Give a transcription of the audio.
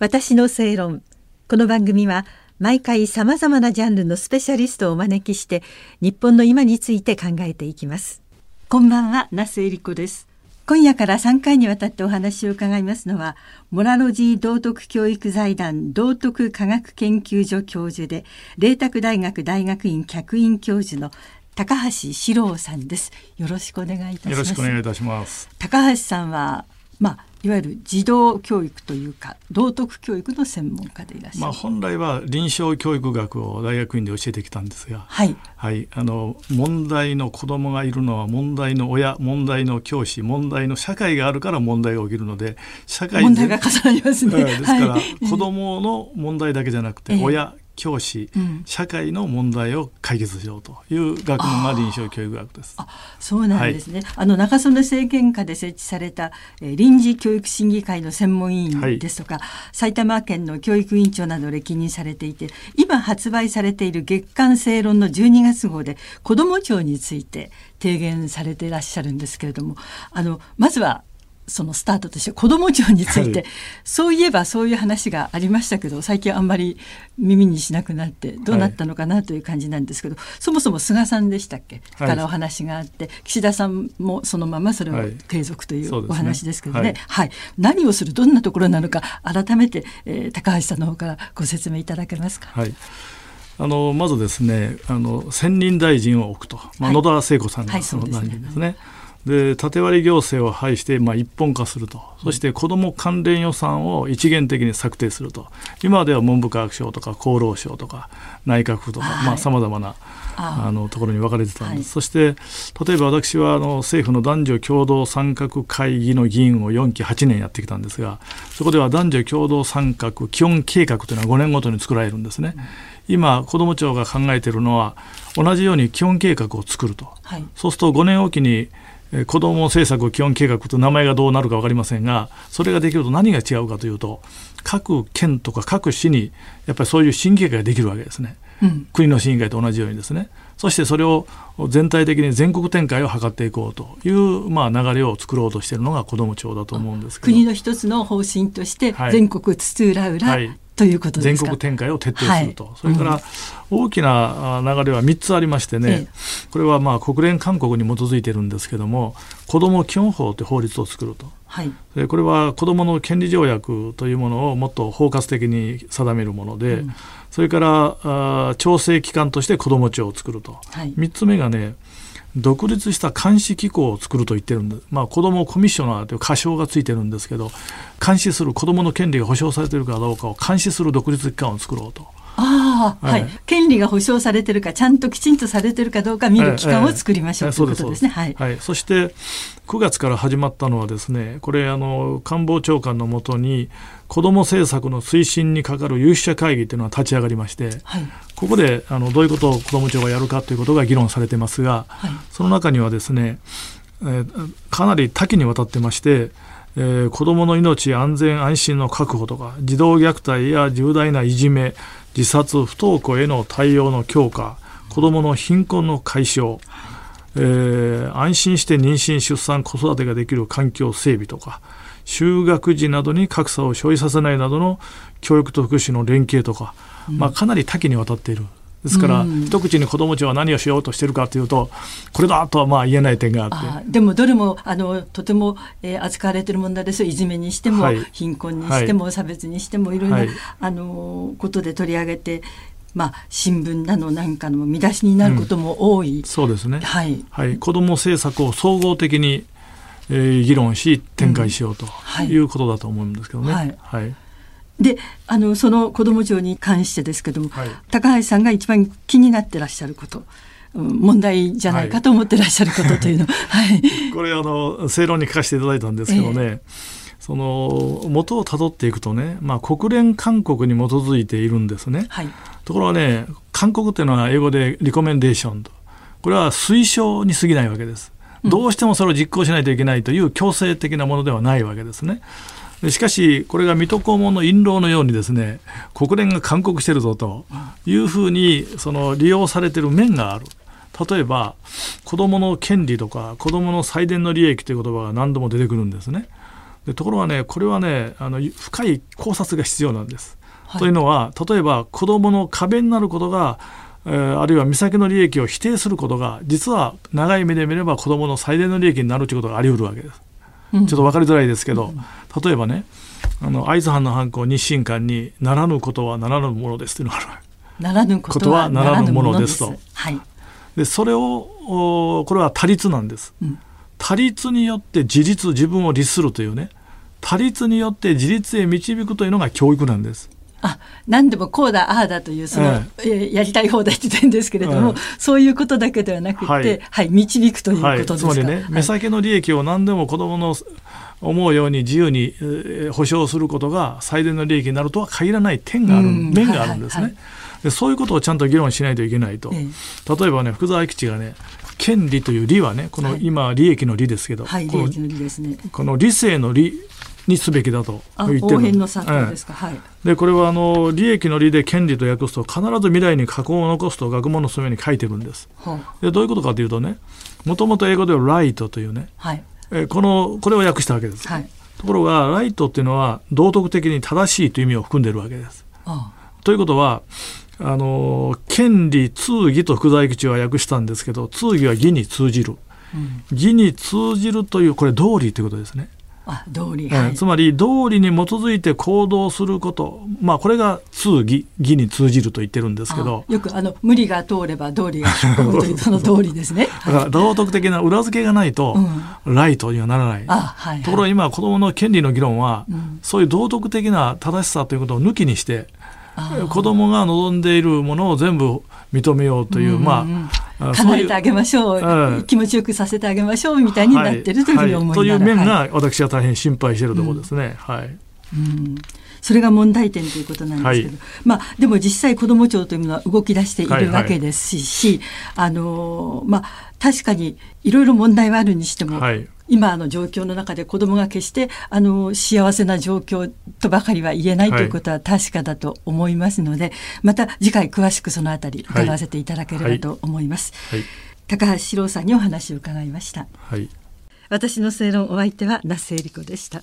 私の正論。この番組は毎回さまざまなジャンルのスペシャリストをお招きして日本の今について考えていきます。こんばんは那須恵理子です。今夜から3回にわたってお話を伺いますのはモラロジー道徳教育財団道徳科学研究所教授で麗澤大学大学院客員教授の高橋史郎さんです。よろしくお願いいたします。よろしくお願いいたします。高橋さんはまあいわゆる児童教育というか道徳教育の専門家でいらっしゃる、まあ、本来は臨床教育学を大学院で教えてきたんですが、はい、はい、あの問題の子供がいるのは問題の親問題の教師問題の社会があるから問題が起きるので社会問題が重なりますね。ですから、はい、子供の問題だけじゃなくて、親教師、うん、社会の問題を解決しようという学問が臨床教育学です。あそうなんですね。はい、あの中曽根政権下で設置された、えー、臨時教育審議会の専門委員ですとか、はい、埼玉県の教育委員長などで歴任されていて今発売されている月刊正論の12月号で子ども庁について提言されていらっしゃるんですけれどもあのまずはそのスタートとして子ども庁について、はい、そういえばそういう話がありましたけど最近あんまり耳にしなくなってどうなったのかなという感じなんですけど、はい、そもそも菅さんでしたっけ、はい、からお話があって岸田さんもそのままそれを継続というお話ですけどね,、はい。はい。何をするどんなところなのか改めて、えー、高橋さんの方からご説明いただけますか？はい。あのまずですねあの専任大臣を置くと、まあ、野田聖子さんがその大臣ですね。で縦割り行政を廃して、まあ、一本化すると、そして子ども関連予算を一元的に策定すると、今では文部科学省とか厚労省とか内閣府とかさまざ、まなあのところに分かれてたんです、はい、そして例えば私はあの政府の男女共同参画会議の議員を4期8年やってきたんですがそこでは男女共同参画基本計画というのは5年ごとに作られるんですね。うん。今子ども庁が考えているのは同じように基本計画を作ると、はい、そうすると5年おきに子ども政策基本計画と名前がどうなるか分かりませんがそれができると何が違うかというと各県とか各市にやっぱりそういう審議会ができるわけですね、うん、国の審議会と同じようにですね。そしてそれを全体的に全国展開を図っていこうという、まあ、流れを作ろうとしているのが子ども庁だと思うんですけど。国の一つの方針として全国津々浦々、はい、ということ全国展開を徹底すると、はい、それから大きな流れは3つありましてね、ええ、これはまあ国連勧告に基づいてるんですけども子ども基本法という法律を作ると、はい、これは子どもの権利条約というものをもっと包括的に定めるもので、うん、それからあ調整機関として子ども庁を作ると、はい、3つ目がね独立した監視機構を作ると言ってるんで、まあ、子どもコミッショナーという仮称がついてるんですけど監視する子どもの権利が保障されているかどうかを監視する独立機関を作ろうと。はい、はい、権利が保障されてるかちゃんときちんとされてるかどうか見る機関を作りましょう、ということですね。はい、はい、そして9月から始まったのはですねこれあの官房長官のもとに子ども政策の推進にかかる有識者会議というのが立ち上がりまして、はい、ここであのどういうことを子ども庁がやるかということが議論されてますが、はい、その中にはですね、えー、かなり多岐にわたってましてえー、子どもの命安全安心の確保とか児童虐待や重大ないじめ自殺不登校への対応の強化子どもの貧困の解消、えー、安心して妊娠出産子育てができる環境整備とか就学時などに格差を生じさせないなどの教育と福祉の連携とか、まあ、かなり多岐にわたっている。ですから、うん、一口に子ども庁は何をしようとしているかというとこれだとはまあ言えない点があって。でもどれもあのとても、えー、扱われている問題ですいじめにしても、はい、貧困にしても、はい、差別にしてもいろいろな、はい、あのことで取り上げてまあ、新聞なのなんかの見出しになることも多い、うん、そうですね、はい。はい、子ども政策を総合的に、えー、議論し展開しようとい。うことだと思うんですけどね。うん、はい、はいであのその子ども庁に関してですけども、はい、高橋さんが一番気になってらっしゃること。問題じゃないかと思ってらっしゃることというの、はい、これあの正論に書かせていただいたんですけどね、えー、その元をたどっていくとね、まあ、国連勧告に基づいているんですね、はい、ところがね勧告っていうのは英語でリコメンデーションと。これは推奨に過ぎないわけです、どうしてもそれを実行しないといけないという強制的なものではないわけですね。しかし、これが水戸黄門の印籠のようにですね国連が勧告してるぞというふうにその利用されてる面がある。例えば子どもの権利とか子どもの最善の利益という言葉が何度も出てくるんですね。でところがねこれはねあの深い考察が必要なんです。はい、というのは例えば子どもの壁になることがえー、あるいは美咲の利益を否定することが実は長い目で見れば子どもの最大の利益になるということがあり得るわけです。うん、ちょっと分かりづらいですけど、うん、例えばねあの会津藩の犯行日清館にならぬことはならぬものですというのがあるならぬことはならぬものですと。はい、でそれをこれは他律なんです。うん。他律によって自立自分を律するというね。他律によって自立へ導くというのが教育なんです。あ何でもこうだああだというその、ええ。やりたい放題って言ってるんですけれども、え、そういうことだけではなくて、はい、はい、導くということですか、はい、つまりね、目先の利益を何でも子どもの思うように自由に保障することが最大の利益になるとは限らない点がある、面があるんですね、はいはいはい、でそういうことをちゃんと議論しないといけないと、例えばね福沢諭吉がね権利という利はねこの今利益の利ですけど、はい、このね。この理性の利にすべきだと言ってるの。ですか、はい、でこれはあの利益の利で権利と訳すと必ず未来に過去を残すと学問のそのに書いてるんです。はあ、でどういうことかというとねもともと英語ではライトというね、はい、えこのこれを訳したわけです。はい、ところがライトっていうのは道徳的に正しいという意味を含んでるわけです。ああ。ということはあの権利通義と福沢諭吉は訳したんですけど通義は義に通じる、うん、義に通じるというこれ道理ということですね。あ道理、はい、つまり道理に基づいて行動すること、まあ、これが通義義に通じると言ってるんですけど。よくあの無理が通れば道理が引っ込むというその道理ですね。だから道徳的な裏付けがないと、うん、ライトにはならない。はいはい、ところが今子どもの権利の議論は、うん、そういう道徳的な正しさということを抜きにして子どもが望んでいるものを全部認めようという、うんうん、まあ叶えてあげましょう、うん、気持ちよくさせてあげましょうみたいになってるというふうに思いなという面が私は大変心配しているところですね。はい、うん。それが問題点ということなんですけど、はい、まあ、でも実際子ども庁というのは動き出しているわけですし、はい。はい、あのまあ、確かにいろいろ問題はあるにしても、はい、今の状況の中で子どもが決してあの幸せな状況とばかりは言えないということは確かだと思いますので、はい、また次回詳しくそのあたり伺わせていただければと思います。はいはい、高橋史郎さんにお話を伺いました。私の正論お相手は那須恵理子でした。